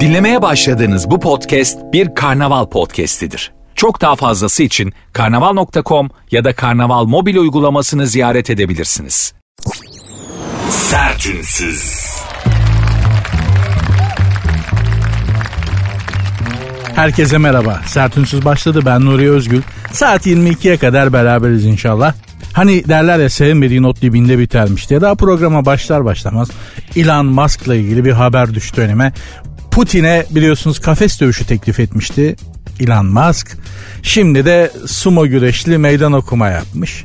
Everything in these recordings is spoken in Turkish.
Dinlemeye başladığınız bu podcast bir karnaval podcastidir. Çok daha fazlası için karnaval.com ya da karnaval mobil uygulamasını ziyaret edebilirsiniz. Sertünsüz. Herkese merhaba. Sertünsüz başladı. Ben Nuri Özgül. Saat 22'ye kadar beraberiz inşallah. Hani derler ya sevmediği not dibinde bitermiş diye. Daha programa başlar başlamaz Elon Musk'la ilgili bir haber düştü önüme. Putin'e biliyorsunuz kafes dövüşü teklif etmişti Elon Musk. Şimdi de sumo güreşli meydan okuma yapmış.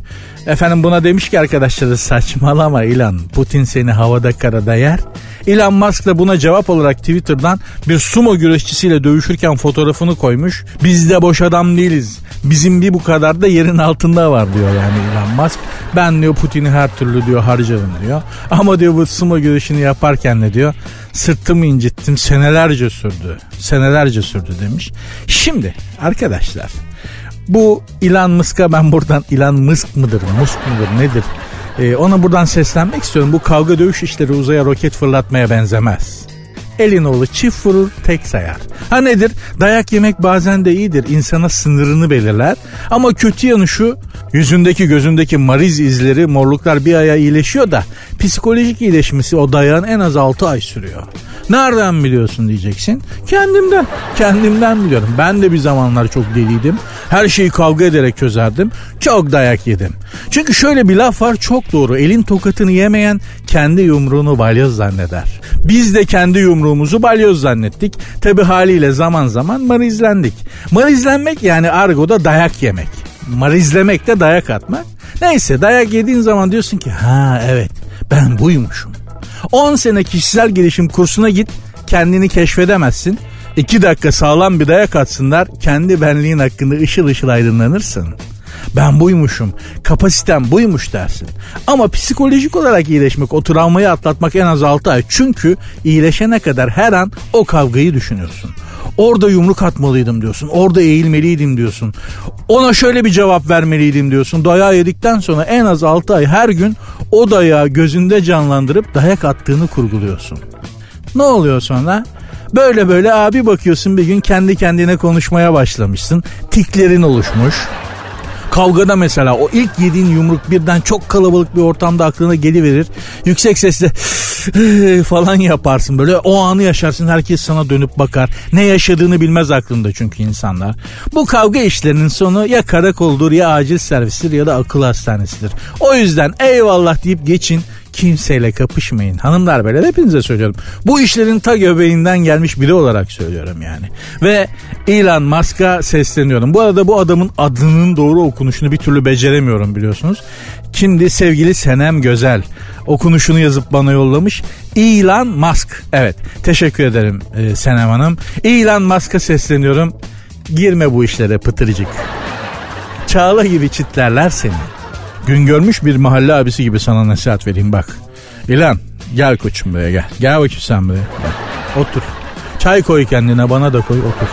Efendim buna demiş ki arkadaşları saçmalama Elon. Putin seni havada karada yer. Elon Musk da buna cevap olarak Twitter'dan bir sumo güreşçisiyle dövüşürken fotoğrafını koymuş. Biz de boş adam değiliz. Bizim bir bu kadar da yerin altında var diyor yani Elon Musk. Ben diyor Putin'i her türlü diyor harcarım diyor. Ama diyor bu sumo güreşini yaparken ne diyor? Sırtımı incittim senelerce sürdü. Senelerce sürdü demiş. Şimdi arkadaşlar bu Elon Musk'a ben buradan Elon Musk mıdır, Musk mıdır nedir? Ee, ona buradan seslenmek istiyorum. Bu kavga dövüş işleri uzaya roket fırlatmaya benzemez. Elin oğlu çift vurur tek sayar. Ha nedir? Dayak yemek bazen de iyidir. İnsana sınırını belirler. Ama kötü yanı şu yüzündeki gözündeki mariz izleri morluklar bir aya iyileşiyor da psikolojik iyileşmesi o dayağın en az 6 ay sürüyor. Nereden biliyorsun diyeceksin. Kendimden. Kendimden biliyorum. Ben de bir zamanlar çok deliydim. Her şeyi kavga ederek çözerdim. Çok dayak yedim. Çünkü şöyle bir laf var çok doğru. Elin tokatını yemeyen kendi yumruğunu balyoz zanneder. Biz de kendi yumruğumuzu balyoz zannettik. Tabi haliyle zaman zaman marizlendik. Marizlenmek yani argoda dayak yemek. Marizlemek de dayak atmak. Neyse dayak yediğin zaman diyorsun ki ha evet ben buymuşum. 10 sene kişisel gelişim kursuna git kendini keşfedemezsin. 2 dakika sağlam bir dayak atsınlar kendi benliğin hakkında ışıl ışıl aydınlanırsın. Ben buymuşum, kapasitem buymuş dersin. Ama psikolojik olarak iyileşmek, o travmayı atlatmak en az 6 ay. Çünkü iyileşene kadar her an o kavgayı düşünüyorsun. Orada yumruk atmalıydım diyorsun. Orada eğilmeliydim diyorsun. Ona şöyle bir cevap vermeliydim diyorsun. Dayağı yedikten sonra en az 6 ay her gün o dayağı gözünde canlandırıp dayak attığını kurguluyorsun. Ne oluyor sonra? Böyle böyle abi bakıyorsun bir gün kendi kendine konuşmaya başlamışsın. Tiklerin oluşmuş. Kavgada mesela o ilk yediğin yumruk birden çok kalabalık bir ortamda aklına geliverir. Yüksek sesle falan yaparsın böyle o anı yaşarsın herkes sana dönüp bakar. Ne yaşadığını bilmez aklında çünkü insanlar. Bu kavga işlerinin sonu ya karakoldur ya acil servistir ya da akıl hastanesidir. O yüzden eyvallah deyip geçin kimseyle kapışmayın. Hanımlar böyle hepinize söylüyorum. Bu işlerin ta göbeğinden gelmiş biri olarak söylüyorum yani. Ve Elon Musk'a sesleniyorum. Bu arada bu adamın adının doğru okunuşunu bir türlü beceremiyorum biliyorsunuz. Şimdi sevgili Senem Gözel okunuşunu yazıp bana yollamış. Elon Musk. Evet teşekkür ederim e, Senem Hanım. Elon Musk'a sesleniyorum. Girme bu işlere pıtırcık. Çağla gibi çitlerler seni. Gün görmüş bir mahalle abisi gibi sana nasihat vereyim bak. İlan gel koçum buraya gel. Gel bakayım sen buraya. Gel. Otur. Çay koy kendine bana da koy otur.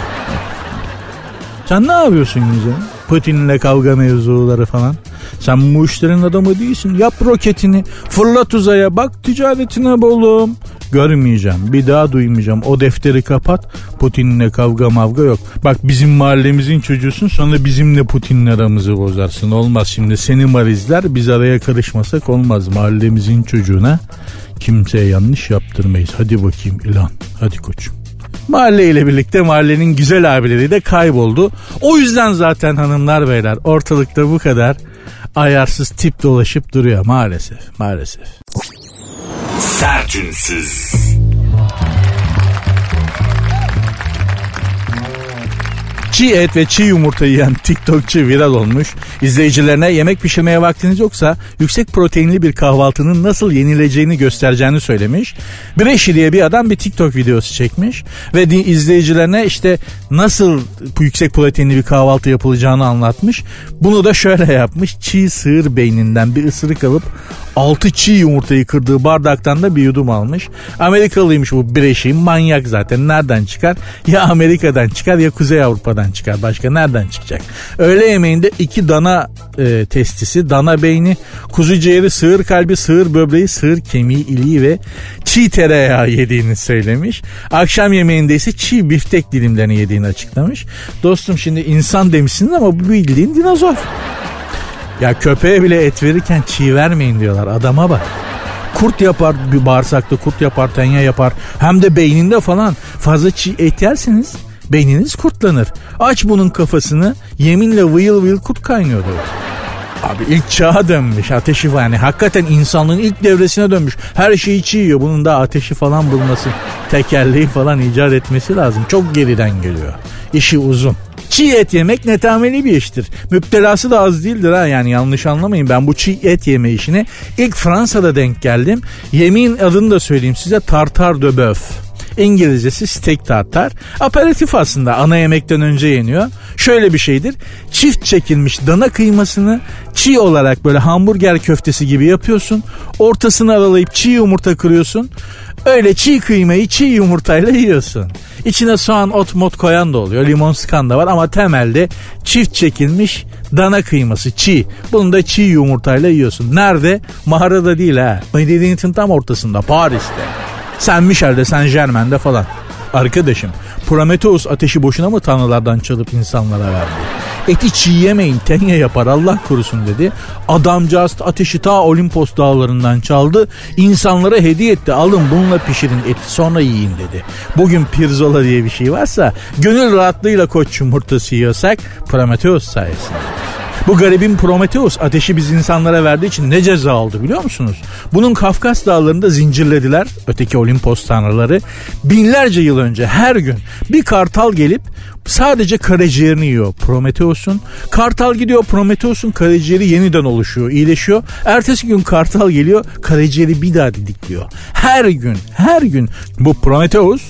Sen ne yapıyorsun güzelim? Putin'le kavga mevzuları falan. Sen bu işlerin adamı değilsin. Yap roketini. Fırlat uzaya. Bak ticaretine bolum. Görmeyeceğim. Bir daha duymayacağım. O defteri kapat. Putin'le kavga mavga yok. Bak bizim mahallemizin çocuğusun sonra bizimle Putin'le aramızı bozarsın. Olmaz şimdi seni marizler biz araya karışmasak olmaz. Mahallemizin çocuğuna kimseye yanlış yaptırmayız. Hadi bakayım ilan. Hadi koçum. Mahalle ile birlikte mahallenin güzel abileri de kayboldu. O yüzden zaten hanımlar beyler ortalıkta bu kadar ayarsız tip dolaşıp duruyor maalesef maalesef. Sertünsüz. Çiğ et ve çiğ yumurta yiyen TikTokçu viral olmuş. İzleyicilerine yemek pişirmeye vaktiniz yoksa yüksek proteinli bir kahvaltının nasıl yenileceğini göstereceğini söylemiş. Breşi diye bir adam bir TikTok videosu çekmiş ve izleyicilerine işte nasıl yüksek proteinli bir kahvaltı yapılacağını anlatmış. Bunu da şöyle yapmış. Çiğ sığır beyninden bir ısırık alıp 6 çiğ yumurtayı kırdığı bardaktan da bir yudum almış. Amerikalıymış bu Breşi manyak zaten nereden çıkar? Ya Amerika'dan çıkar ya Kuzey Avrupa'dan Amerika'dan çıkar. Başka nereden çıkacak? Öğle yemeğinde iki dana e, testisi, dana beyni, kuzu ciğeri, sığır kalbi, sığır böbreği, sığır kemiği, iliği ve çiğ tereyağı yediğini söylemiş. Akşam yemeğinde ise çiğ biftek dilimlerini yediğini açıklamış. Dostum şimdi insan demişsiniz ama bu bildiğin dinozor. Ya köpeğe bile et verirken çiğ vermeyin diyorlar. Adama bak. Kurt yapar bir bağırsakta kurt yapar tenya yapar. Hem de beyninde falan fazla çiğ et yerseniz beyniniz kurtlanır. Aç bunun kafasını yeminle vıyıl vıyıl kurt kaynıyordu. Abi ilk çağa dönmüş ateşi falan. Yani hakikaten insanlığın ilk devresine dönmüş. Her şeyi çiğ yiyor. Bunun da ateşi falan bulması, tekerleği falan icat etmesi lazım. Çok geriden geliyor. İşi uzun. Çiğ et yemek netameli bir iştir. Müptelası da az değildir ha yani yanlış anlamayın. Ben bu çiğ et yeme işine ilk Fransa'da denk geldim. Yemeğin adını da söyleyeyim size tartar de bœuf. İngilizcesi steak tartar. Aperatif aslında ana yemekten önce yeniyor. Şöyle bir şeydir. Çift çekilmiş dana kıymasını çiğ olarak böyle hamburger köftesi gibi yapıyorsun. Ortasını aralayıp çiğ yumurta kırıyorsun. Öyle çiğ kıymayı çiğ yumurtayla yiyorsun. İçine soğan, ot, mot koyan da oluyor. Limon sıkan da var ama temelde çift çekilmiş dana kıyması çiğ. Bunu da çiğ yumurtayla yiyorsun. Nerede? Mağarada değil ha. Medeniyetin tam ortasında Paris'te. Sen Michel'de, Saint Germain'de falan. Arkadaşım Prometheus ateşi boşuna mı tanrılardan çalıp insanlara verdi? Eti çiğ yemeyin tenya yapar Allah korusun dedi. Adamcağız ateşi ta Olimpos dağlarından çaldı. İnsanlara hediye etti. Alın bununla pişirin eti sonra yiyin dedi. Bugün pirzola diye bir şey varsa gönül rahatlığıyla koç yumurtası yiyorsak Prometheus sayesinde. Bu garibin Prometheus ateşi biz insanlara verdiği için ne ceza aldı biliyor musunuz? Bunun Kafkas dağlarında zincirlediler öteki Olimpos tanrıları. Binlerce yıl önce her gün bir kartal gelip sadece karaciğerini yiyor Prometheus'un. Kartal gidiyor Prometheus'un karaciğeri yeniden oluşuyor, iyileşiyor. Ertesi gün kartal geliyor karaciğeri bir daha didikliyor. Her gün, her gün bu Prometheus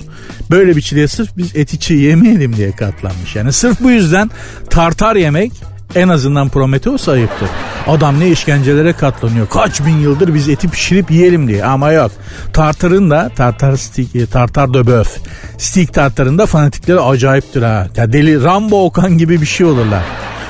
böyle bir çileye sırf biz eti çiğ yemeyelim diye katlanmış. Yani sırf bu yüzden tartar yemek en azından Prometheus ayıptır. Adam ne işkencelere katlanıyor. Kaç bin yıldır biz eti pişirip yiyelim diye. Ama yok. Tartarın da tartar stik, e, tartar de böf. Stik tartarın da fanatikleri acayiptir ha. Ya deli Rambo Okan gibi bir şey olurlar.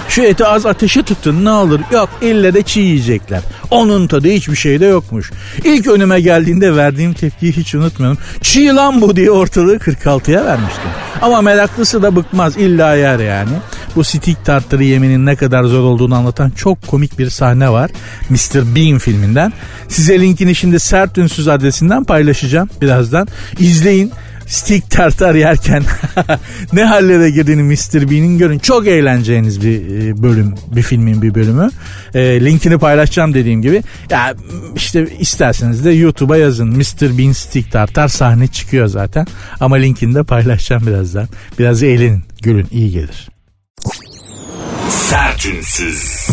Şu eti az ateşe tutun ne olur. Yok ille de çiğ yiyecekler. Onun tadı hiçbir şeyde yokmuş. İlk önüme geldiğinde verdiğim tepkiyi hiç unutmuyorum. Çiğ lan bu diye ortalığı 46'ya vermiştim. Ama meraklısı da bıkmaz illa yer yani. Bu stick tartarı yemenin ne kadar zor olduğunu anlatan çok komik bir sahne var. Mr. Bean filminden. Size linkini şimdi sert ünsüz adresinden paylaşacağım birazdan. İzleyin stick tartar yerken ne hallere girdiğini Mr. Bean'in görün. Çok eğleneceğiniz bir e, bölüm, bir filmin bir bölümü. E, linkini paylaşacağım dediğim gibi. Ya işte isterseniz de YouTube'a yazın. Mr. Bean stick tartar sahne çıkıyor zaten. Ama linkini de paylaşacağım birazdan. Biraz eğlenin, gülün, iyi gelir. Sertünsüz.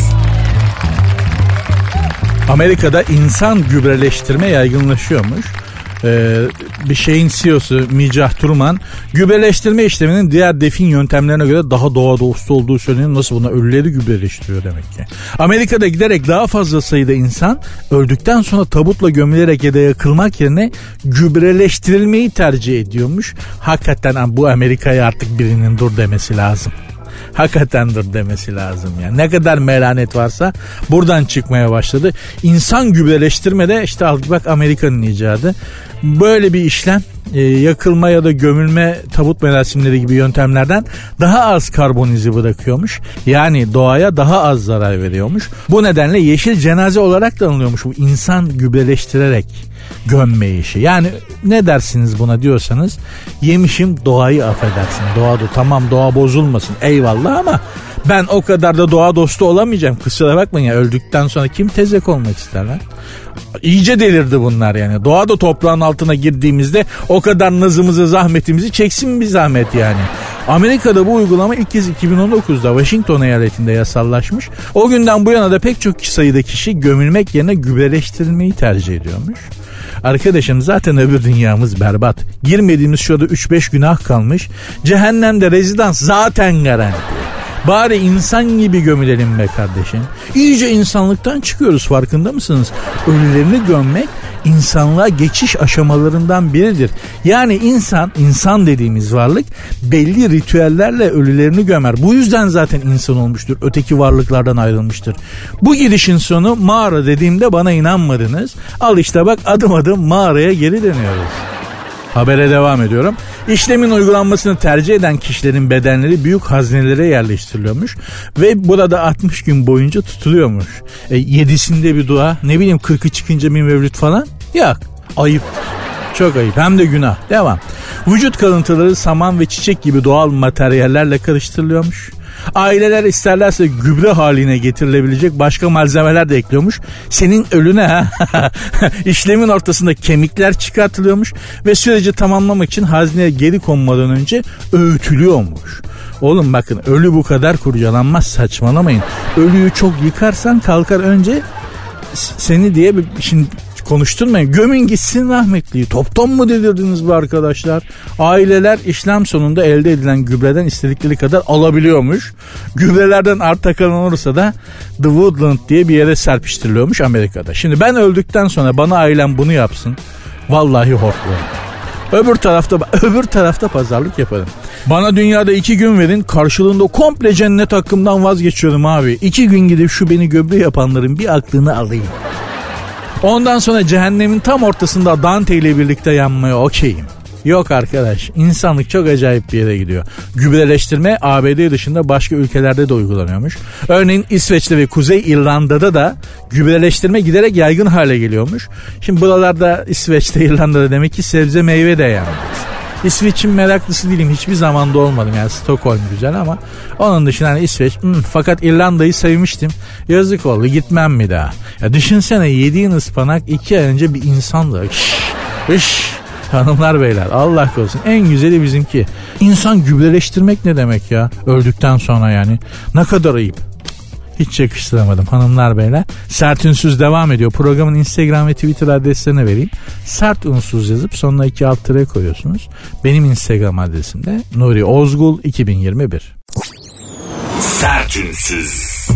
Amerika'da insan gübreleştirme yaygınlaşıyormuş e, bir şeyin CEO'su Mijah Turman gübreleştirme işleminin diğer defin yöntemlerine göre daha doğa dostu olduğu söyleniyor. Nasıl buna ölüleri gübreleştiriyor demek ki. Amerika'da giderek daha fazla sayıda insan öldükten sonra tabutla gömülerek ya da yakılmak yerine gübreleştirilmeyi tercih ediyormuş. Hakikaten bu Amerika'ya artık birinin dur demesi lazım hakikatendir demesi lazım yani. Ne kadar melanet varsa buradan çıkmaya başladı. İnsan gübreleştirme de işte bak Amerika'nın icadı. Böyle bir işlem e, yakılma ya da gömülme tabut merasimleri gibi yöntemlerden daha az karbon izi bırakıyormuş. Yani doğaya daha az zarar veriyormuş. Bu nedenle yeşil cenaze olarak da anılıyormuş bu insan gübreleştirerek gömme işi. Yani ne dersiniz buna diyorsanız yemişim doğayı affedersin. Doğa da tamam doğa bozulmasın eyvallah ama ben o kadar da doğa dostu olamayacağım. Kusura bakmayın ya öldükten sonra kim tezek olmak ister lan? İyice delirdi bunlar yani. Doğa da toprağın altına girdiğimizde o kadar nazımızı zahmetimizi çeksin bir zahmet yani. Amerika'da bu uygulama ilk kez 2019'da Washington eyaletinde yasallaşmış. O günden bu yana da pek çok sayıda kişi gömülmek yerine gübreleştirilmeyi tercih ediyormuş. Arkadaşım zaten öbür dünyamız berbat. Girmediğimiz şurada 3-5 günah kalmış. Cehennemde rezidans zaten garanti. Bari insan gibi gömülelim be kardeşim. İyice insanlıktan çıkıyoruz farkında mısınız? Ölülerini gömmek insanlığa geçiş aşamalarından biridir. Yani insan, insan dediğimiz varlık belli ritüellerle ölülerini gömer. Bu yüzden zaten insan olmuştur. Öteki varlıklardan ayrılmıştır. Bu girişin sonu mağara dediğimde bana inanmadınız. Al işte bak adım adım mağaraya geri dönüyoruz. Habere devam ediyorum. İşlemin uygulanmasını tercih eden kişilerin bedenleri büyük haznelere yerleştiriliyormuş. Ve burada 60 gün boyunca tutuluyormuş. E, yedisinde bir dua ne bileyim 40'ı çıkınca bir mevlüt falan. Yok ayıp. Çok ayıp hem de günah. Devam. Vücut kalıntıları saman ve çiçek gibi doğal materyallerle karıştırılıyormuş. Aileler isterlerse gübre haline getirilebilecek başka malzemeler de ekliyormuş. Senin ölüne ha. işlemin ortasında kemikler çıkartılıyormuş ve süreci tamamlamak için hazneye geri konmadan önce öğütülüyormuş. Oğlum bakın ölü bu kadar kurcalanmaz saçmalamayın. Ölüyü çok yıkarsan kalkar önce seni diye bir şimdi konuşturmayın. Gömün gitsin rahmetliyi. Toptan mı dedirdiniz bu arkadaşlar? Aileler işlem sonunda elde edilen gübreden istedikleri kadar alabiliyormuş. Gübrelerden arta kalan olursa da The Woodland diye bir yere serpiştiriliyormuş Amerika'da. Şimdi ben öldükten sonra bana ailem bunu yapsın. Vallahi hortlarım. Öbür tarafta öbür tarafta pazarlık yaparım. Bana dünyada iki gün verin karşılığında komple cennet hakkımdan vazgeçiyorum abi. İki gün gidip şu beni göbre yapanların bir aklını alayım. Ondan sonra cehennemin tam ortasında Dante ile birlikte yanmaya okeyim. Yok arkadaş insanlık çok acayip bir yere gidiyor. Gübreleştirme ABD dışında başka ülkelerde de uygulanıyormuş. Örneğin İsveç'te ve Kuzey İrlanda'da da gübreleştirme giderek yaygın hale geliyormuş. Şimdi buralarda İsveç'te İrlanda'da demek ki sebze meyve de yani. İsveç'in meraklısı değilim. Hiçbir zamanda olmadım. Yani Stockholm güzel ama onun dışında hani İsveç. Hmm, fakat İrlanda'yı sevmiştim. Yazık oldu. Gitmem mi daha? Ya düşünsene yediğin ıspanak iki ay önce bir insandı. Şş, Hanımlar beyler Allah korusun en güzeli bizimki. İnsan gübreleştirmek ne demek ya? Öldükten sonra yani. Ne kadar ayıp. Hiç yakıştıramadım hanımlar beyler. Sert Ünsüz devam ediyor. Programın Instagram ve Twitter adreslerini vereyim. Sert Unsuz yazıp sonuna iki alt tere koyuyorsunuz. Benim Instagram adresim de Nuri Ozgul 2021. Sert Ünsüz.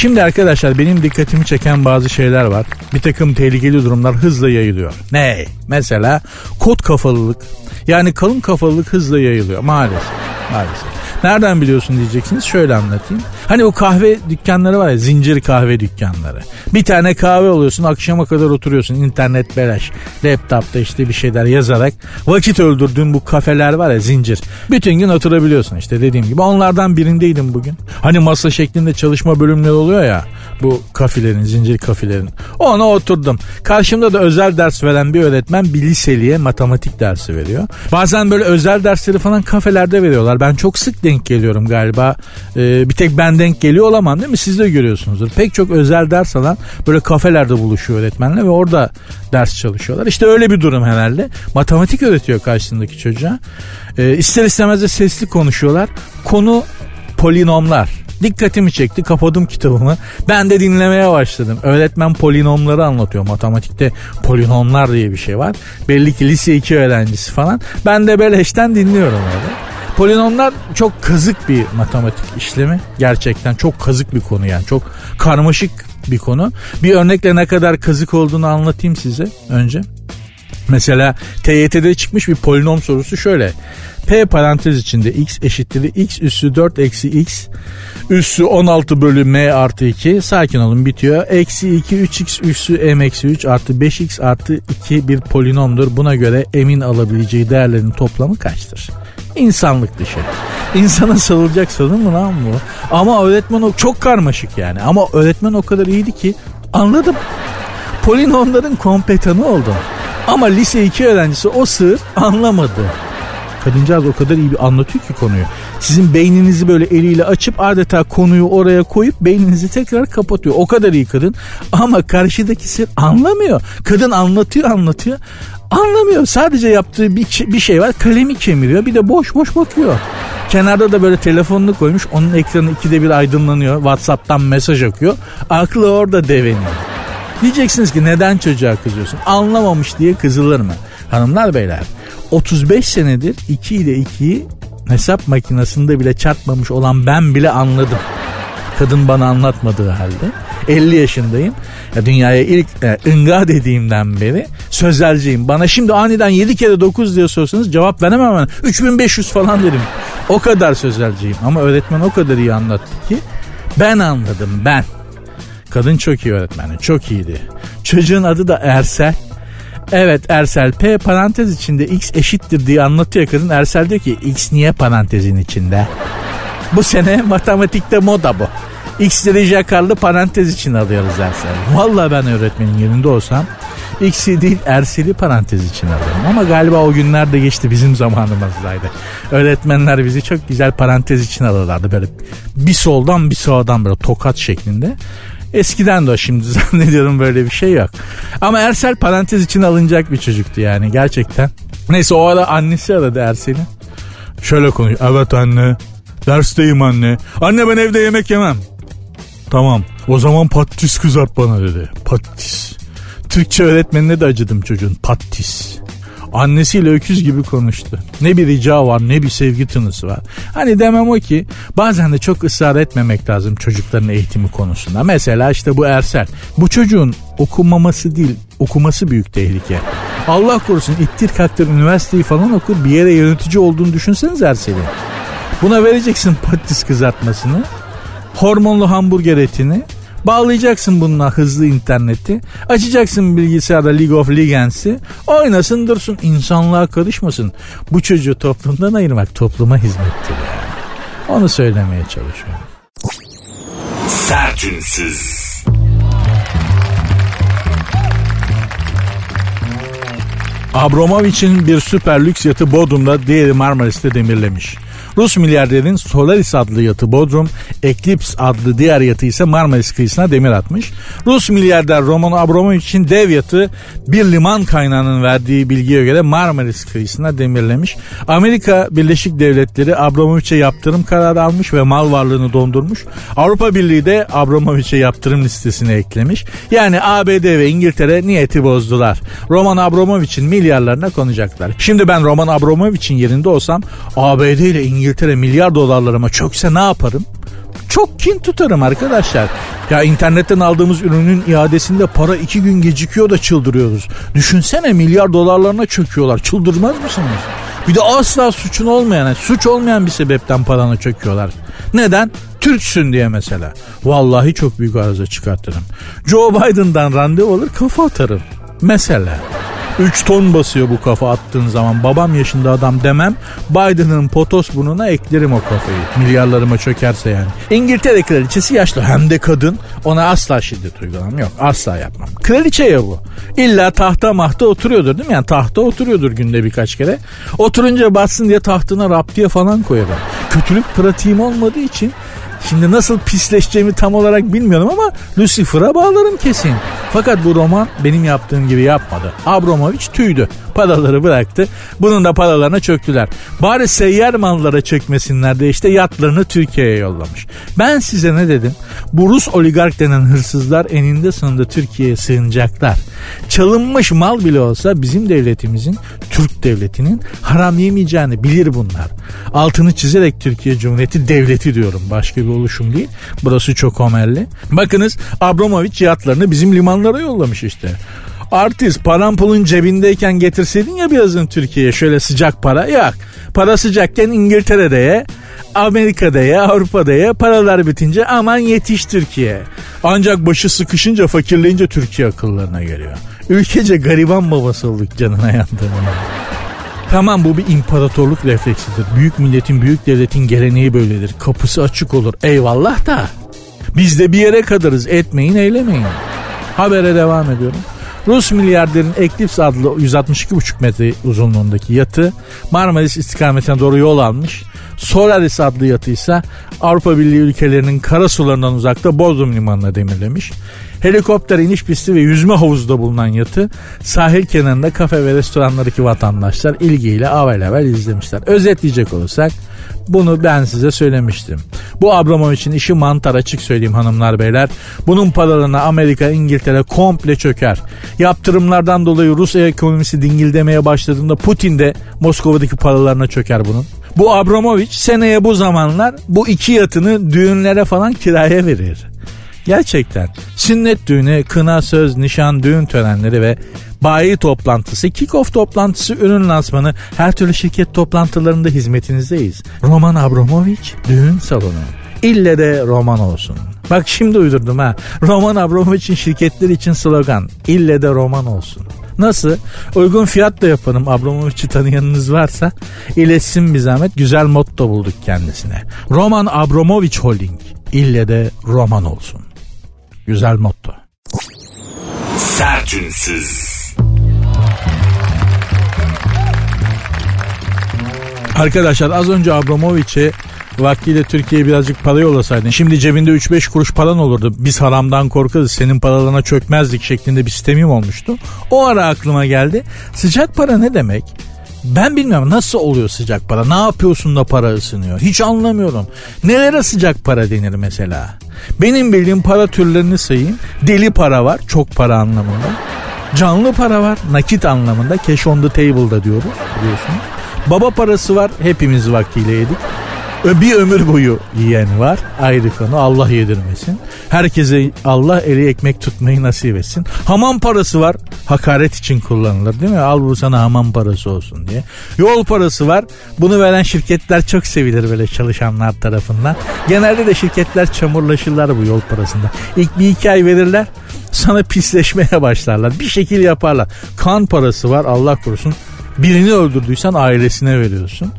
Şimdi arkadaşlar benim dikkatimi çeken bazı şeyler var. Bir takım tehlikeli durumlar hızla yayılıyor. Ne? Mesela kot kafalılık. Yani kalın kafalılık hızla yayılıyor maalesef. Maalesef. Nereden biliyorsun diyeceksiniz. Şöyle anlatayım. Hani o kahve dükkanları var ya zincir kahve dükkanları. Bir tane kahve alıyorsun akşama kadar oturuyorsun internet belaş. Laptopta işte bir şeyler yazarak vakit öldürdüğün bu kafeler var ya zincir. Bütün gün oturabiliyorsun işte dediğim gibi. Onlardan birindeydim bugün. Hani masa şeklinde çalışma bölümleri oluyor ya bu kafilerin zincir kafilerin. Ona oturdum. Karşımda da özel ders veren bir öğretmen bir liseliye matematik dersi veriyor. Bazen böyle özel dersleri falan kafelerde veriyorlar. Ben çok sık denk geliyorum galiba. Ee, bir tek ben denk geliyor olamam değil mi? Siz de görüyorsunuzdur. Pek çok özel ders alan böyle kafelerde buluşuyor öğretmenle ve orada ders çalışıyorlar. İşte öyle bir durum herhalde. Matematik öğretiyor karşısındaki çocuğa. Ee, ister istemez de sesli konuşuyorlar. Konu polinomlar. Dikkatimi çekti kapadım kitabımı. Ben de dinlemeye başladım. Öğretmen polinomları anlatıyor. Matematikte polinomlar diye bir şey var. Belli ki lise 2 öğrencisi falan. Ben de beleşten dinliyorum öyle. Polinomlar çok kazık bir matematik işlemi. Gerçekten çok kazık bir konu yani. Çok karmaşık bir konu. Bir örnekle ne kadar kazık olduğunu anlatayım size önce. Mesela TYT'de çıkmış bir polinom sorusu şöyle. P parantez içinde x eşittir x üssü 4 eksi x üssü 16 bölü m artı 2 sakin olun bitiyor. Eksi 2 3x üssü m eksi 3 artı 5x artı 2 bir polinomdur. Buna göre m'in alabileceği değerlerin toplamı kaçtır? İnsanlık dışı. İnsana sarılacak sanır mı lan bu? Ama öğretmen o çok karmaşık yani. Ama öğretmen o kadar iyiydi ki anladım. Polinomların kompetanı oldu. Ama lise 2 öğrencisi o sır anlamadı. Kadıncağız o kadar iyi bir anlatıyor ki konuyu. Sizin beyninizi böyle eliyle açıp adeta konuyu oraya koyup beyninizi tekrar kapatıyor. O kadar iyi kadın. Ama karşıdaki sır anlamıyor. Kadın anlatıyor anlatıyor. Anlamıyor. Sadece yaptığı bir, bir şey var. Kalemi kemiriyor. Bir de boş boş bakıyor. Kenarda da böyle telefonunu koymuş. Onun ekranı ikide bir aydınlanıyor. Whatsapp'tan mesaj akıyor. Aklı orada deveniyor. Diyeceksiniz ki neden çocuğa kızıyorsun? Anlamamış diye kızılır mı? Hanımlar beyler 35 senedir 2 ile 2'yi hesap makinesinde bile çarpmamış olan ben bile anladım. Kadın bana anlatmadığı halde 50 yaşındayım. Ya dünyaya ilk e, ınga dediğimden beri sözelciyim. Bana şimdi aniden 7 kere 9 diye sorsanız cevap veremem ben. 3500 falan derim. O kadar sözelciyim. Ama öğretmen o kadar iyi anlattı ki ben anladım ben. Kadın çok iyi öğretmeni çok iyiydi. Çocuğun adı da Ersel. Evet Ersel P parantez içinde X eşittir diye anlatıyor kadın. Ersel diyor ki X niye parantezin içinde? Bu sene matematikte moda bu. X'leri jakarlı parantez için alıyoruz Ersel. Vallahi ben öğretmenin yerinde olsam X'i değil Ersel'i parantez için alırım. Ama galiba o günler de geçti bizim zamanımızdaydı. Öğretmenler bizi çok güzel parantez için alırlardı. Böyle bir soldan bir sağdan böyle tokat şeklinde. Eskiden de o şimdi zannediyorum böyle bir şey yok. Ama Ersel parantez için alınacak bir çocuktu yani gerçekten. Neyse o ara annesi aradı Ersel'i. Şöyle konuşuyor. Evet anne. Dersteyim anne. Anne ben evde yemek yemem. Tamam. O zaman patates kızart bana dedi. Patates. Türkçe öğretmenine de acıdım çocuğun. Patates. Annesiyle öküz gibi konuştu. Ne bir rica var ne bir sevgi tınısı var. Hani demem o ki bazen de çok ısrar etmemek lazım çocukların eğitimi konusunda. Mesela işte bu Ersel. Bu çocuğun okumaması değil okuması büyük tehlike. Allah korusun ittir kaktır üniversiteyi falan okur bir yere yönetici olduğunu düşünseniz Ersel'in. Buna vereceksin patates kızartmasını, hormonlu hamburger etini, Bağlayacaksın bununla hızlı interneti. Açacaksın bilgisayarda League of Legends'i. Oynasın dursun. insanlığa karışmasın. Bu çocuğu toplumdan ayırmak topluma hizmettir yani. Onu söylemeye çalışıyorum. Sertünsüz. Abramovich'in bir süper lüks yatı Bodrum'da diğeri Marmaris'te demirlemiş. Rus milyarderin Solaris adlı yatı Bodrum, Eclipse adlı diğer yatı ise Marmaris kıyısına demir atmış. Rus milyarder Roman Abramovich'in dev yatı bir liman kaynağının verdiği bilgiye göre Marmaris kıyısına demirlemiş. Amerika Birleşik Devletleri Abramovich'e yaptırım kararı almış ve mal varlığını dondurmuş. Avrupa Birliği de Abramovich'e yaptırım listesine eklemiş. Yani ABD ve İngiltere niyeti bozdular. Roman Abramovich'in milyarlarına konacaklar. Şimdi ben Roman Abramovich'in yerinde olsam ABD ile İngiltere İngiltere milyar dolarlarıma çökse ne yaparım? Çok kin tutarım arkadaşlar. Ya internetten aldığımız ürünün iadesinde para iki gün gecikiyor da çıldırıyoruz. Düşünsene milyar dolarlarına çöküyorlar. Çıldırmaz mısınız? Bir de asla suçun olmayan, suç olmayan bir sebepten parana çöküyorlar. Neden? Türksün diye mesela. Vallahi çok büyük arıza çıkartırım. Joe Biden'dan randevu alır kafa atarım. Mesela. 3 ton basıyor bu kafa attığın zaman. Babam yaşında adam demem. Biden'ın potos burnuna eklerim o kafayı. Milyarlarıma çökerse yani. İngiltere kraliçesi yaşlı hem de kadın. Ona asla şiddet uygulamam. Yok asla yapmam. Kraliçe ya bu. İlla tahta mahta oturuyordur değil mi? Yani tahta oturuyordur günde birkaç kere. Oturunca batsın diye tahtına raptiye falan koyarım. Kötülük pratiğim olmadığı için Şimdi nasıl pisleşeceğimi tam olarak bilmiyorum ama Lucifer'a bağlarım kesin. Fakat bu roman benim yaptığım gibi yapmadı. Abramovich tüydü. Paraları bıraktı. Bunun da paralarına çöktüler. Bari seyyar mallara çökmesinler de işte yatlarını Türkiye'ye yollamış. Ben size ne dedim? Bu Rus oligark denen hırsızlar eninde sonunda Türkiye'ye sığınacaklar. Çalınmış mal bile olsa bizim devletimizin, Türk devletinin haram yemeyeceğini bilir bunlar. Altını çizerek Türkiye Cumhuriyeti devleti diyorum. Başka bir oluşum değil. Burası çok omelli. Bakınız Abramovich yatlarını bizim limanlara yollamış işte. Artist paran pulun cebindeyken getirseydin ya birazın Türkiye'ye şöyle sıcak para. Yok. Para sıcakken İngiltere'de ye, Amerika'da ye, Avrupa'da ye. Paralar bitince aman yetiş Türkiye. Ancak başı sıkışınca fakirleyince Türkiye akıllarına geliyor. Ülkece gariban babası olduk canına yandığına. Tamam bu bir imparatorluk refleksidir. Büyük milletin, büyük devletin geleneği böyledir. Kapısı açık olur. Eyvallah da. Biz de bir yere kadarız. Etmeyin, eylemeyin. Habere devam ediyorum. Rus milyarderin Eclipse adlı 162,5 metre uzunluğundaki yatı Marmaris istikametine doğru yol almış. Solaris adlı yatı ise Avrupa Birliği ülkelerinin kara sularından uzakta Bodrum limanına demirlemiş. Helikopter iniş pisti ve yüzme havuzda bulunan yatı sahil kenarında kafe ve restoranlardaki vatandaşlar ilgiyle avel avel izlemişler. Özetleyecek olursak bunu ben size söylemiştim. Bu Abramovich'in işi mantar açık söyleyeyim hanımlar beyler. Bunun paralarına Amerika, İngiltere komple çöker. Yaptırımlardan dolayı Rus ekonomisi dingildemeye başladığında Putin de Moskova'daki paralarına çöker bunun. Bu Abramovich seneye bu zamanlar bu iki yatını düğünlere falan kiraya verir. Gerçekten sünnet düğünü, kına, söz, nişan, düğün törenleri ve bayi toplantısı, kick-off toplantısı, ürün lansmanı, her türlü şirket toplantılarında hizmetinizdeyiz. Roman Abramovich düğün salonu. İlle de roman olsun. Bak şimdi uydurdum ha. Roman Abramovich'in şirketleri için slogan. İlle de roman olsun. Nasıl? Uygun fiyat da yaparım. Abramovich'i tanıyanınız varsa iletsin bir zahmet. Güzel motto bulduk kendisine. Roman Abramovich Holding. İlle de roman olsun. Güzel motto. Sertünsüz. Arkadaşlar az önce Abramovich'e vaktiyle Türkiye'ye birazcık para yollasaydın. Şimdi cebinde 3-5 kuruş paran olurdu. Biz haramdan korkarız senin paralarına çökmezdik şeklinde bir sistemim olmuştu. O ara aklıma geldi. Sıcak para ne demek? Ben bilmiyorum nasıl oluyor sıcak para? Ne yapıyorsun da para ısınıyor? Hiç anlamıyorum. Nelere sıcak para denir mesela? Benim bildiğim para türlerini sayayım. Deli para var çok para anlamında. Canlı para var nakit anlamında. Cash on the table'da diyoruz biliyorsunuz. Baba parası var hepimiz vaktiyle yedik. Bir ömür boyu yiyen var ayrı konu Allah yedirmesin. Herkese Allah eli ekmek tutmayı nasip etsin. Hamam parası var hakaret için kullanılır değil mi? Al bu sana hamam parası olsun diye. Yol parası var bunu veren şirketler çok sevilir böyle çalışanlar tarafından. Genelde de şirketler çamurlaşırlar bu yol parasında. İlk bir iki ay verirler sana pisleşmeye başlarlar. Bir şekil yaparlar. Kan parası var Allah korusun. Birini öldürdüysen ailesine veriyorsun.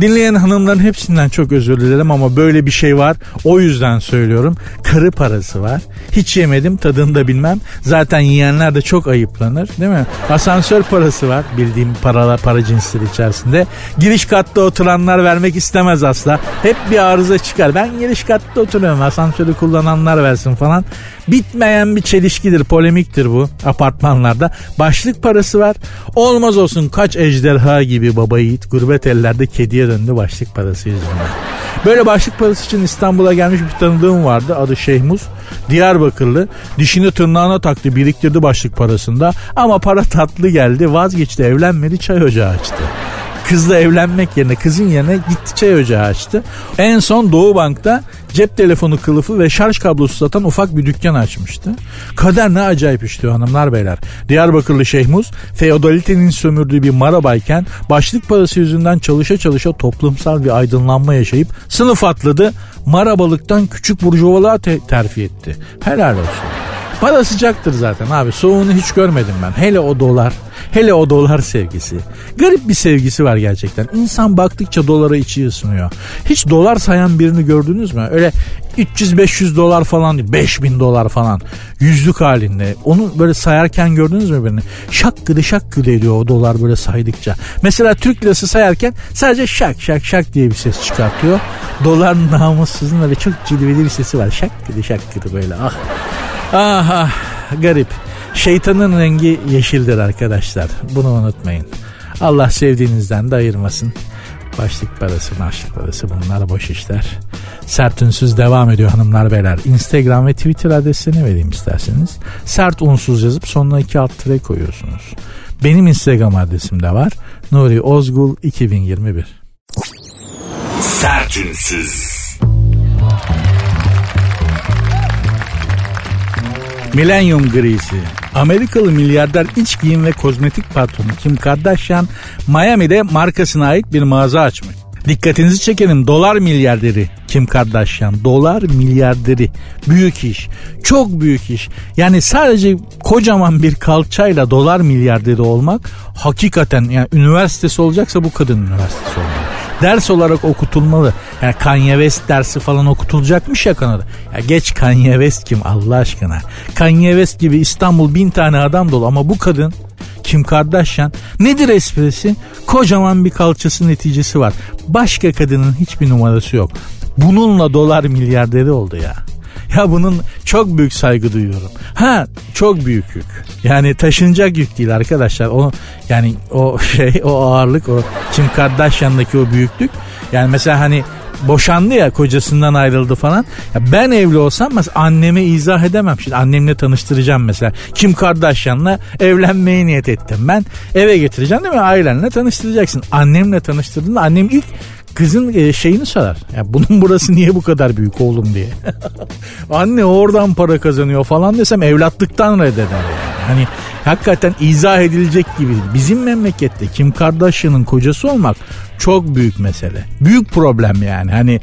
Dinleyen hanımların hepsinden çok özür dilerim ama böyle bir şey var. O yüzden söylüyorum. Karı parası var. Hiç yemedim tadını da bilmem. Zaten yiyenler de çok ayıplanır değil mi? Asansör parası var bildiğim paralar para cinsleri içerisinde. Giriş katta oturanlar vermek istemez asla. Hep bir arıza çıkar. Ben giriş katta oturuyorum asansörü kullananlar versin falan. Bitmeyen bir çelişkidir, polemiktir bu apartmanlarda. Başlık parası var. Olmaz olsun kaç ejderha gibi baba yiğit gurbet ellerde kediye döndü başlık parası yüzünden. Böyle başlık parası için İstanbul'a gelmiş bir tanıdığım vardı. Adı Şeyhmuz. Diyarbakırlı. Dişini tırnağına taktı biriktirdi başlık parasında. Ama para tatlı geldi vazgeçti evlenmedi çay ocağı açtı. Kızla evlenmek yerine kızın yerine gitti çay ocağı açtı. En son Doğu Bank'ta cep telefonu kılıfı ve şarj kablosu satan ufak bir dükkan açmıştı. Kader ne acayip işte hanımlar beyler. Diyarbakırlı Şeyhmuz feodalitenin sömürdüğü bir marabayken başlık parası yüzünden çalışa çalışa toplumsal bir aydınlanma yaşayıp sınıf atladı. Marabalıktan küçük burjuvalığa te- terfi etti. Helal olsun. Para sıcaktır zaten abi. Soğuğunu hiç görmedim ben. Hele o dolar. Hele o dolar sevgisi. Garip bir sevgisi var gerçekten. İnsan baktıkça dolara içi ısınıyor. Hiç dolar sayan birini gördünüz mü? Öyle 300-500 dolar falan değil. 5000 dolar falan. Yüzlük halinde. Onu böyle sayarken gördünüz mü birini? Şak gıdı şak gıdı ediyor o dolar böyle saydıkça. Mesela Türk lirası sayarken sadece şak şak şak diye bir ses çıkartıyor. Dolar namussuzun öyle çok cilveli bir sesi var. Şak gıdı şak gıdı böyle ah. Ah ah garip. Şeytanın rengi yeşildir arkadaşlar. Bunu unutmayın. Allah sevdiğinizden de ayırmasın. Başlık parası, başlık parası bunlar boş işler. Sert unsuz devam ediyor hanımlar beyler. Instagram ve Twitter adresini vereyim isterseniz. Sert unsuz yazıp sonuna iki alt tire koyuyorsunuz. Benim Instagram adresim de var. Nuri Ozgul 2021. Sertünsüz. Millennium grisi. Amerikalı milyarder iç giyim ve kozmetik patronu Kim Kardashian Miami'de markasına ait bir mağaza açmış. Dikkatinizi çekelim dolar milyarderi Kim Kardashian. Dolar milyarderi. Büyük iş. Çok büyük iş. Yani sadece kocaman bir kalçayla dolar milyarderi olmak hakikaten yani üniversitesi olacaksa bu kadın üniversitesi olmalı ders olarak okutulmalı. Yani Kanye West dersi falan okutulacakmış ya Kanada. Ya geç Kanye West kim Allah aşkına. Kanye West gibi İstanbul bin tane adam dolu ama bu kadın Kim Kardashian nedir esprisi? Kocaman bir kalçası neticesi var. Başka kadının hiçbir numarası yok. Bununla dolar milyarderi oldu ya. Ya bunun çok büyük saygı duyuyorum. Ha çok büyük yük. Yani taşınacak yük değil arkadaşlar. O yani o şey o ağırlık o Kim Kardashian'daki o büyüklük. Yani mesela hani boşandı ya kocasından ayrıldı falan. Ya ben evli olsam mesela anneme izah edemem. Şimdi annemle tanıştıracağım mesela. Kim Kardashian'la evlenmeye niyet ettim ben. Eve getireceğim değil mi? Ailenle tanıştıracaksın. Annemle tanıştırdığında annem ilk Kızın e, şeyini sorar. Ya bunun burası niye bu kadar büyük oğlum diye. Anne oradan para kazanıyor falan desem evlatlıktan reddeder yani. Hani hakikaten izah edilecek gibi. Bizim memlekette Kim Kardashian'ın kocası olmak çok büyük mesele. Büyük problem yani. Hani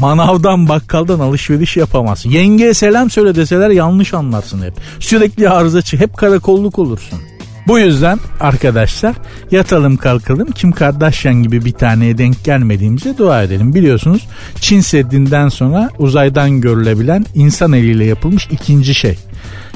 manavdan bakkaldan alışveriş yapamazsın. Yengeye selam söyle deseler yanlış anlarsın hep. Sürekli arızaçı hep karakolluk olursun. Bu yüzden arkadaşlar yatalım kalkalım Kim Kardashian gibi bir taneye denk gelmediğimize dua edelim. Biliyorsunuz Çin Seddi'nden sonra uzaydan görülebilen insan eliyle yapılmış ikinci şey.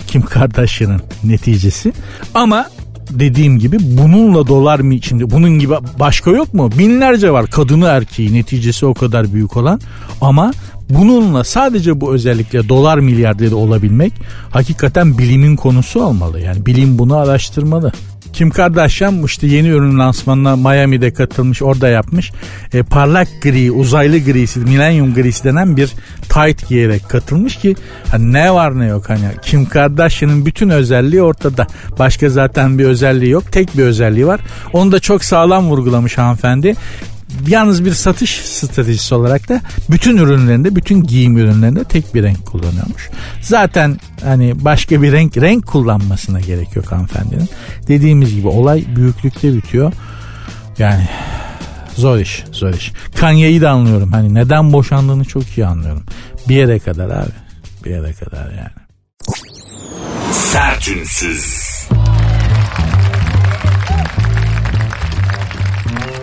Kim Kardashian'ın neticesi. Ama dediğim gibi bununla dolar mı içinde bunun gibi başka yok mu? Binlerce var kadını erkeği neticesi o kadar büyük olan ama bununla sadece bu özellikle dolar milyarderi olabilmek hakikaten bilimin konusu olmalı. Yani bilim bunu araştırmalı. Kim Kardashian işte yeni ürün lansmanına Miami'de katılmış orada yapmış. E, parlak gri uzaylı grisi millennium grisi denen bir tight giyerek katılmış ki hani ne var ne yok hani Kim Kardashian'ın bütün özelliği ortada. Başka zaten bir özelliği yok. Tek bir özelliği var. Onu da çok sağlam vurgulamış hanımefendi. Yalnız bir satış stratejisi olarak da bütün ürünlerinde, bütün giyim ürünlerinde tek bir renk kullanıyormuş. Zaten hani başka bir renk renk kullanmasına gerek yok hanımefendinin. Dediğimiz gibi olay büyüklükte bitiyor. Yani zor iş, zor iş. Kanye'yi de anlıyorum. Hani neden boşandığını çok iyi anlıyorum. Bir yere kadar abi. Bir yere kadar yani. Sertünsüz.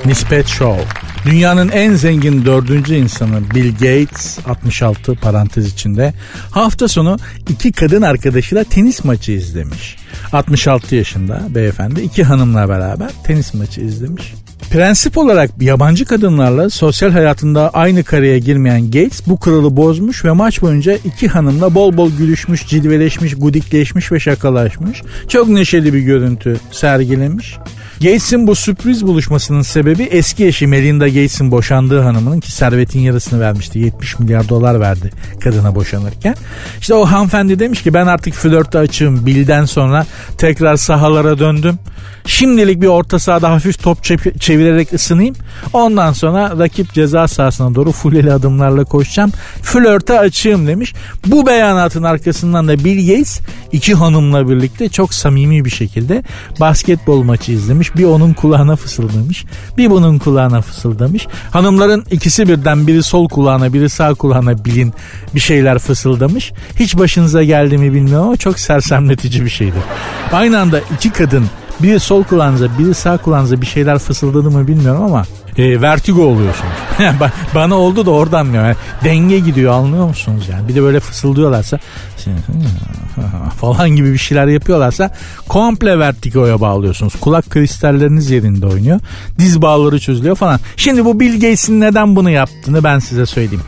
Nispet Show. Dünyanın en zengin dördüncü insanı Bill Gates 66 parantez içinde hafta sonu iki kadın arkadaşıyla tenis maçı izlemiş. 66 yaşında beyefendi iki hanımla beraber tenis maçı izlemiş. Prensip olarak yabancı kadınlarla sosyal hayatında aynı kareye girmeyen Gates bu kuralı bozmuş ve maç boyunca iki hanımla bol bol gülüşmüş, cilveleşmiş, gudikleşmiş ve şakalaşmış. Çok neşeli bir görüntü sergilemiş. Gates'in bu sürpriz buluşmasının sebebi eski eşi Melinda Gates'in boşandığı hanımının ki servetin yarısını vermişti. 70 milyar dolar verdi kadına boşanırken. İşte o hanımefendi demiş ki ben artık flörte açığım. Bill'den sonra tekrar sahalara döndüm. Şimdilik bir orta sahada hafif top çevirerek ısınayım. Ondan sonra rakip ceza sahasına doğru fulleli adımlarla koşacağım. Flörte açığım demiş. Bu beyanatın arkasından da Bill Gates iki hanımla birlikte çok samimi bir şekilde basketbol maçı izlemiş. Bir onun kulağına fısıldamış. Bir bunun kulağına fısıldamış. Hanımların ikisi birden biri sol kulağına biri sağ kulağına bilin bir şeyler fısıldamış. Hiç başınıza geldi mi bilmiyorum ama çok sersemletici bir şeydir. Aynı anda iki kadın biri sol kulağınıza biri sağ kulağınıza bir şeyler fısıldadı mı bilmiyorum ama e, vertigo oluyorsunuz. Bana oldu da oradan yani denge gidiyor anlıyor musunuz yani? Bir de böyle fısıldıyorlarsa falan gibi bir şeyler yapıyorlarsa komple vertigoya bağlıyorsunuz. Kulak kristalleriniz yerinde oynuyor. Diz bağları çözülüyor falan. Şimdi bu Bill Gates'in neden bunu yaptığını ben size söyleyeyim.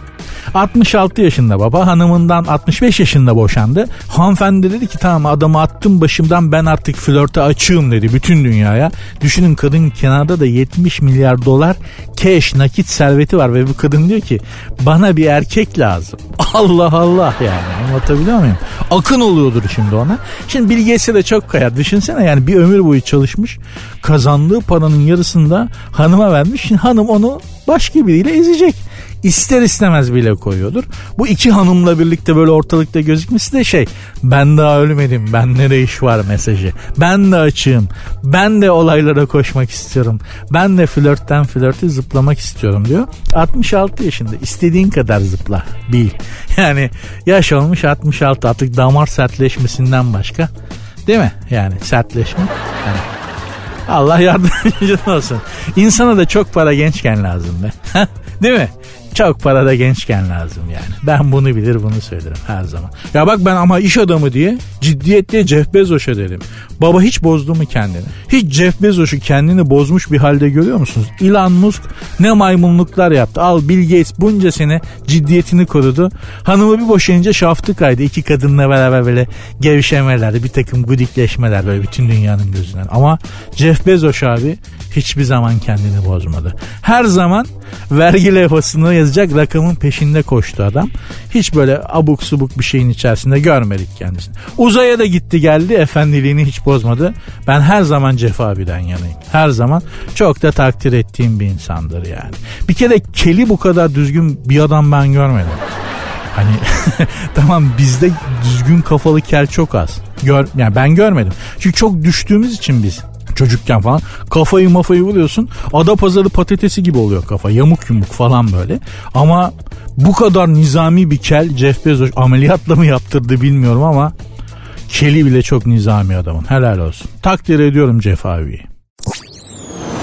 66 yaşında baba hanımından 65 yaşında boşandı. Hanımefendi dedi ki tamam adamı attım başımdan ben artık flörte açığım dedi bütün dünyaya. Düşünün kadın kenarda da 70 milyar dolar cash nakit serveti var ve bu kadın diyor ki bana bir erkek lazım. Allah Allah yani anlatabiliyor muyum? Akın oluyordur şimdi ona. Şimdi Bill Gates'e de çok kayar. Düşünsene yani bir ömür boyu çalışmış. Kazandığı paranın yarısını da hanıma vermiş. Şimdi hanım onu başka biriyle ezecek ister istemez bile koyuyordur. Bu iki hanımla birlikte böyle ortalıkta gözükmesi de şey ben daha ölmedim ben de iş var mesajı. Ben de açığım. Ben de olaylara koşmak istiyorum. Ben de flörtten flörte zıplamak istiyorum diyor. 66 yaşında istediğin kadar zıpla bil. Yani yaş olmuş 66 artık damar sertleşmesinden başka değil mi? Yani sertleşme. Yani Allah yardımcın olsun. İnsana da çok para gençken lazım be. Değil mi? Çok para da gençken lazım yani. Ben bunu bilir bunu söylerim her zaman. Ya bak ben ama iş adamı diye ciddiyetle Jeff Bezos'a dedim. Baba hiç bozdu mu kendini? Hiç Jeff Bezos'u kendini bozmuş bir halde görüyor musunuz? Elon Musk ne maymunluklar yaptı. Al Bill Gates bunca sene ciddiyetini korudu. Hanımı bir boşayınca şaftı kaydı. İki kadınla beraber böyle gevşemeler, bir takım gudikleşmeler böyle bütün dünyanın gözünden. Ama Jeff Bezos abi hiçbir zaman kendini bozmadı. Her zaman vergi levhasını yazacak rakamın peşinde koştu adam. Hiç böyle abuk subuk bir şeyin içerisinde görmedik kendisini. Uzaya da gitti geldi efendiliğini hiç bozmadı. Ben her zaman Cefa abiden yanayım. Her zaman çok da takdir ettiğim bir insandır yani. Bir kere Keli bu kadar düzgün bir adam ben görmedim. Hani tamam bizde düzgün kafalı kel çok az. Gör, yani ben görmedim. Çünkü çok düştüğümüz için biz çocukken falan kafayı mafayı buluyorsun. Ada pazarı patatesi gibi oluyor kafa. Yamuk yumuk falan böyle. Ama bu kadar nizami bir kel Jeff Bezos ameliyatla mı yaptırdı bilmiyorum ama keli bile çok nizami adamın. Helal olsun. Takdir ediyorum Jeff abiyi.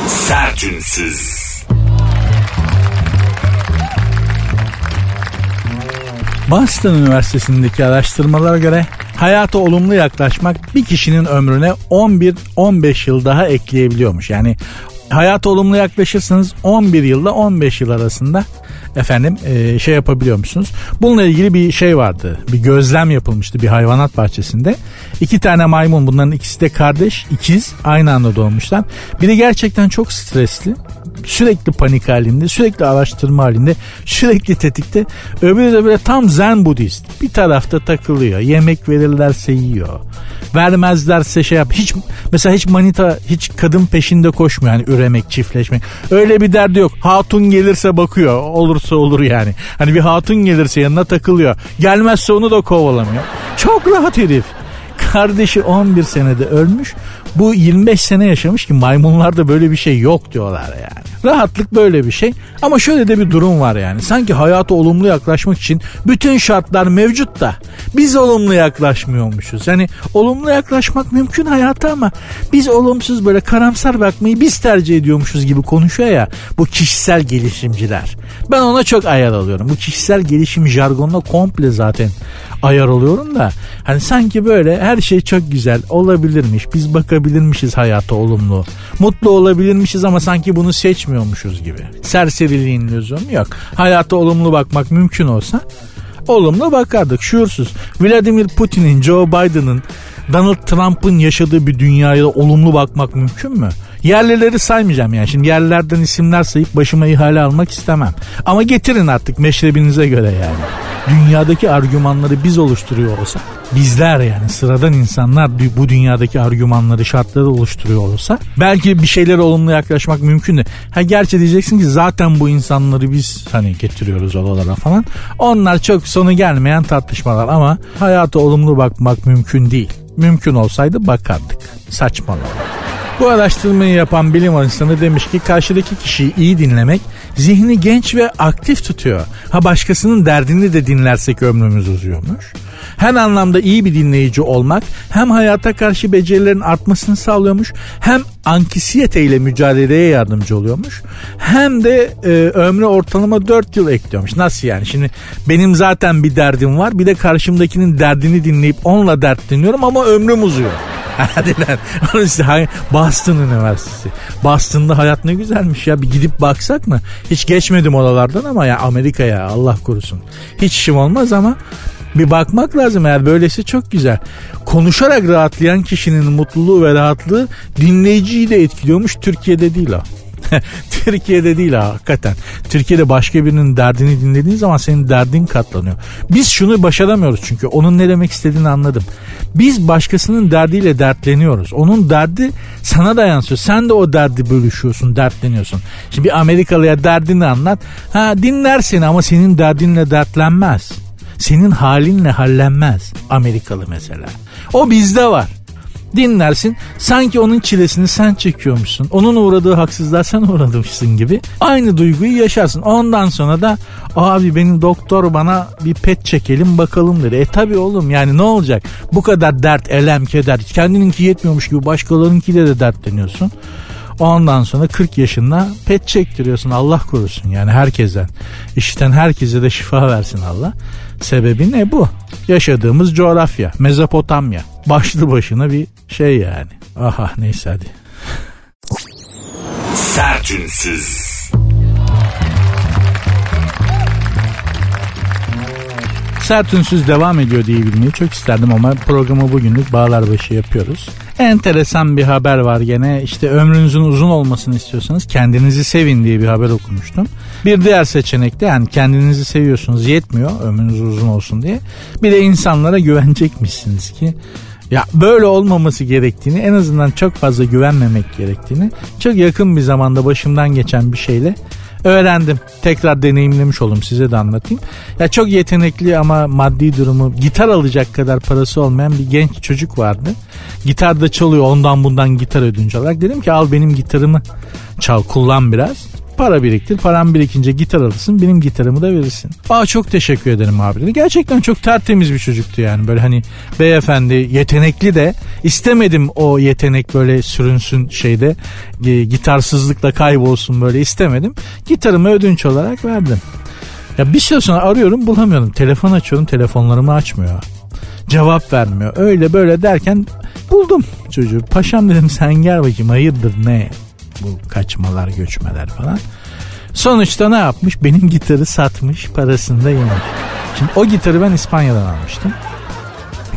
Sertünsüz. Boston Üniversitesi'ndeki araştırmalara göre hayata olumlu yaklaşmak bir kişinin ömrüne 11-15 yıl daha ekleyebiliyormuş. Yani hayata olumlu yaklaşırsanız 11 yılda 15 yıl arasında efendim e, şey yapabiliyor musunuz? Bununla ilgili bir şey vardı. Bir gözlem yapılmıştı bir hayvanat bahçesinde. İki tane maymun bunların ikisi de kardeş ikiz aynı anda doğmuşlar. Biri gerçekten çok stresli sürekli panik halinde, sürekli araştırma halinde, sürekli tetikte. Öbürü de böyle tam zen budist. Bir tarafta takılıyor. Yemek verirlerse yiyor. Vermezlerse şey yap. Hiç mesela hiç manita, hiç kadın peşinde koşmuyor. Yani üremek, çiftleşmek. Öyle bir derdi yok. Hatun gelirse bakıyor. Olursa olur yani. Hani bir hatun gelirse yanına takılıyor. Gelmezse onu da kovalamıyor. Çok rahat herif. Kardeşi 11 senede ölmüş. Bu 25 sene yaşamış ki maymunlarda böyle bir şey yok diyorlar yani. Rahatlık böyle bir şey. Ama şöyle de bir durum var yani. Sanki hayata olumlu yaklaşmak için bütün şartlar mevcut da biz olumlu yaklaşmıyormuşuz. Yani olumlu yaklaşmak mümkün hayata ama biz olumsuz böyle karamsar bakmayı biz tercih ediyormuşuz gibi konuşuyor ya bu kişisel gelişimciler. Ben ona çok ayar alıyorum. Bu kişisel gelişim jargonuna komple zaten ayar oluyorum da hani sanki böyle her şey çok güzel olabilirmiş. Biz bakabilirmişiz hayata olumlu. Mutlu olabilirmişiz ama sanki bunu seçmiyormuşuz gibi. Serseriliğin lüzumu yok. Hayata olumlu bakmak mümkün olsa olumlu bakardık şuursuz. Vladimir Putin'in, Joe Biden'ın, Donald Trump'ın yaşadığı bir dünyaya olumlu bakmak mümkün mü? Yerlileri saymayacağım yani. Şimdi yerlerden isimler sayıp başıma ihale almak istemem. Ama getirin artık meşrebinize göre yani. Dünyadaki argümanları biz oluşturuyor olsa, bizler yani sıradan insanlar bu dünyadaki argümanları, şartları oluşturuyor olsa belki bir şeylere olumlu yaklaşmak mümkün de. Ha gerçi diyeceksin ki zaten bu insanları biz hani getiriyoruz oralara falan. Onlar çok sonu gelmeyen tartışmalar ama hayata olumlu bakmak mümkün değil. Mümkün olsaydı bakardık. Saçmalama. Bu araştırmayı yapan bilim insanı demiş ki karşıdaki kişiyi iyi dinlemek zihni genç ve aktif tutuyor. Ha başkasının derdini de dinlersek ömrümüz uzuyormuş. Her anlamda iyi bir dinleyici olmak hem hayata karşı becerilerin artmasını sağlıyormuş hem ankisiyete ile mücadeleye yardımcı oluyormuş. Hem de e, ömrü ortalama 4 yıl ekliyormuş. Nasıl yani? Şimdi benim zaten bir derdim var. Bir de karşımdakinin derdini dinleyip onunla dertleniyorum ama ömrüm uzuyor. Hadi lan. işte Boston Üniversitesi. Boston'da hayat ne güzelmiş ya. Bir gidip baksak mı? Hiç geçmedim oralardan ama ya Amerika'ya Allah korusun. Hiç işim olmaz ama bir bakmak lazım eğer böylesi çok güzel. Konuşarak rahatlayan kişinin mutluluğu ve rahatlığı dinleyiciyi de etkiliyormuş. Türkiye'de değil o. Türkiye'de değil ha hakikaten. Türkiye'de başka birinin derdini dinlediğin zaman senin derdin katlanıyor. Biz şunu başaramıyoruz çünkü onun ne demek istediğini anladım. Biz başkasının derdiyle dertleniyoruz. Onun derdi sana da yansıyor. Sen de o derdi bölüşüyorsun, dertleniyorsun. Şimdi bir Amerikalıya derdini anlat. Ha dinler seni ama senin derdinle dertlenmez. Senin halinle hallenmez Amerikalı mesela. O bizde var dinlersin. Sanki onun çilesini sen çekiyormuşsun. Onun uğradığı haksızlığa sen uğramışsın gibi. Aynı duyguyu yaşarsın. Ondan sonra da abi benim doktor bana bir pet çekelim bakalım dedi. E tabi oğlum yani ne olacak? Bu kadar dert, elem, keder. Kendininki yetmiyormuş gibi başkalarınkiyle de dertleniyorsun. Ondan sonra 40 yaşında pet çektiriyorsun Allah korusun yani herkesten. İşten herkese de şifa versin Allah. Sebebi ne bu? Yaşadığımız coğrafya Mezopotamya. Başlı başına bir şey yani. Aha neyse hadi. Sertünsüz. Sert Ünsüz devam ediyor diye bilmeyi çok isterdim ama programı bugünlük bağlar başı yapıyoruz. Enteresan bir haber var gene işte ömrünüzün uzun olmasını istiyorsanız kendinizi sevin diye bir haber okumuştum. Bir diğer seçenekte yani kendinizi seviyorsunuz yetmiyor ömrünüz uzun olsun diye. Bir de insanlara güvenecekmişsiniz ki Ya böyle olmaması gerektiğini en azından çok fazla güvenmemek gerektiğini çok yakın bir zamanda başımdan geçen bir şeyle öğrendim. Tekrar deneyimlemiş oldum size de anlatayım. Ya çok yetenekli ama maddi durumu gitar alacak kadar parası olmayan bir genç çocuk vardı. Gitar da çalıyor ondan bundan gitar ödünç olarak. Dedim ki al benim gitarımı çal kullan biraz. Para biriktir. Param birikince gitar alırsın. Benim gitarımı da verirsin. Aa çok teşekkür ederim abi dedi. Gerçekten çok tertemiz bir çocuktu yani. Böyle hani beyefendi yetenekli de istemedim o yetenek böyle sürünsün şeyde e, gitarsızlıkla kaybolsun böyle istemedim. Gitarımı ödünç olarak verdim. Ya bir süre sonra arıyorum bulamıyorum. Telefon açıyorum telefonlarımı açmıyor. Cevap vermiyor. Öyle böyle derken buldum çocuğu. Paşam dedim sen gel bakayım hayırdır ne? Bu kaçmalar göçmeler falan. Sonuçta ne yapmış? Benim gitarı satmış parasını da yemiş. Şimdi o gitarı ben İspanya'dan almıştım.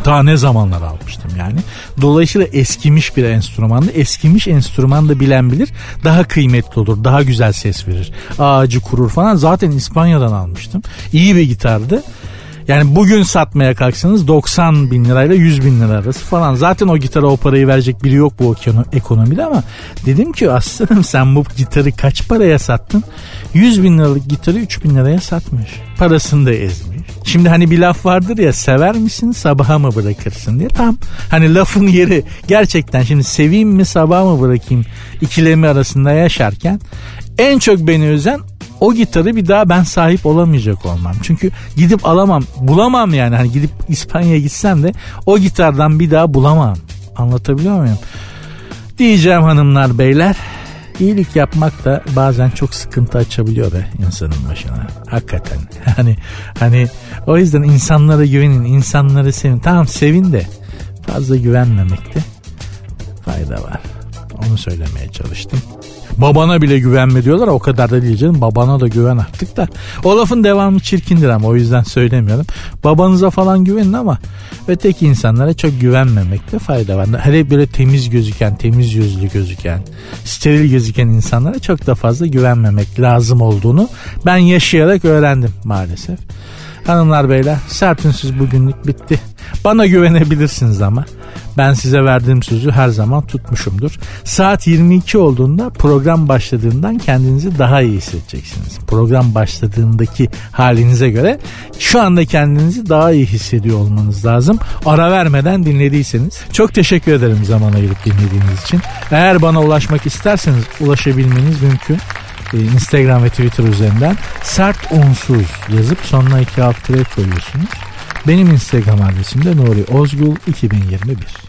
Ta ne zamanlar almıştım yani. Dolayısıyla eskimiş bir enstrümandı. Eskimiş enstrüman da bilen bilir. Daha kıymetli olur. Daha güzel ses verir. Ağacı kurur falan. Zaten İspanya'dan almıştım. İyi bir gitardı. Yani bugün satmaya kalksanız 90 bin lirayla 100 bin lira arası falan. Zaten o gitara o parayı verecek biri yok bu ekonomide ama dedim ki aslanım sen bu gitarı kaç paraya sattın? 100 bin liralık gitarı 3 bin liraya satmış. Parasını da ezmiş. Şimdi hani bir laf vardır ya sever misin sabaha mı bırakırsın diye. Tam hani lafın yeri gerçekten şimdi seveyim mi sabaha mı bırakayım ikilemi arasında yaşarken en çok beni üzen o gitarı bir daha ben sahip olamayacak olmam. Çünkü gidip alamam, bulamam yani. Hani gidip İspanya'ya gitsem de o gitardan bir daha bulamam. Anlatabiliyor muyum? Diyeceğim hanımlar beyler. İyilik yapmak da bazen çok sıkıntı açabiliyor be insanın başına. Hakikaten. Hani hani o yüzden insanlara güvenin, insanları sevin. Tamam sevin de fazla güvenmemekte fayda var. Onu söylemeye çalıştım. Babana bile güvenme diyorlar o kadar da değil canım. Babana da güven artık da. O lafın devamı çirkindir ama o yüzden söylemiyorum. Babanıza falan güvenin ama öteki insanlara çok güvenmemekte fayda var. Hele böyle temiz gözüken, temiz yüzlü gözüken, steril gözüken insanlara çok da fazla güvenmemek lazım olduğunu ben yaşayarak öğrendim maalesef. Hanımlar beyler sert ünsüz bugünlük bitti. Bana güvenebilirsiniz ama. Ben size verdiğim sözü her zaman tutmuşumdur. Saat 22 olduğunda program başladığından kendinizi daha iyi hissedeceksiniz. Program başladığındaki halinize göre şu anda kendinizi daha iyi hissediyor olmanız lazım. Ara vermeden dinlediyseniz. Çok teşekkür ederim zaman ayırıp dinlediğiniz için. Eğer bana ulaşmak isterseniz ulaşabilmeniz mümkün. Ee, Instagram ve Twitter üzerinden sert unsuz yazıp sonuna iki alt koyuyorsunuz. Benim Instagram adresim de Nuri Ozgul 2021.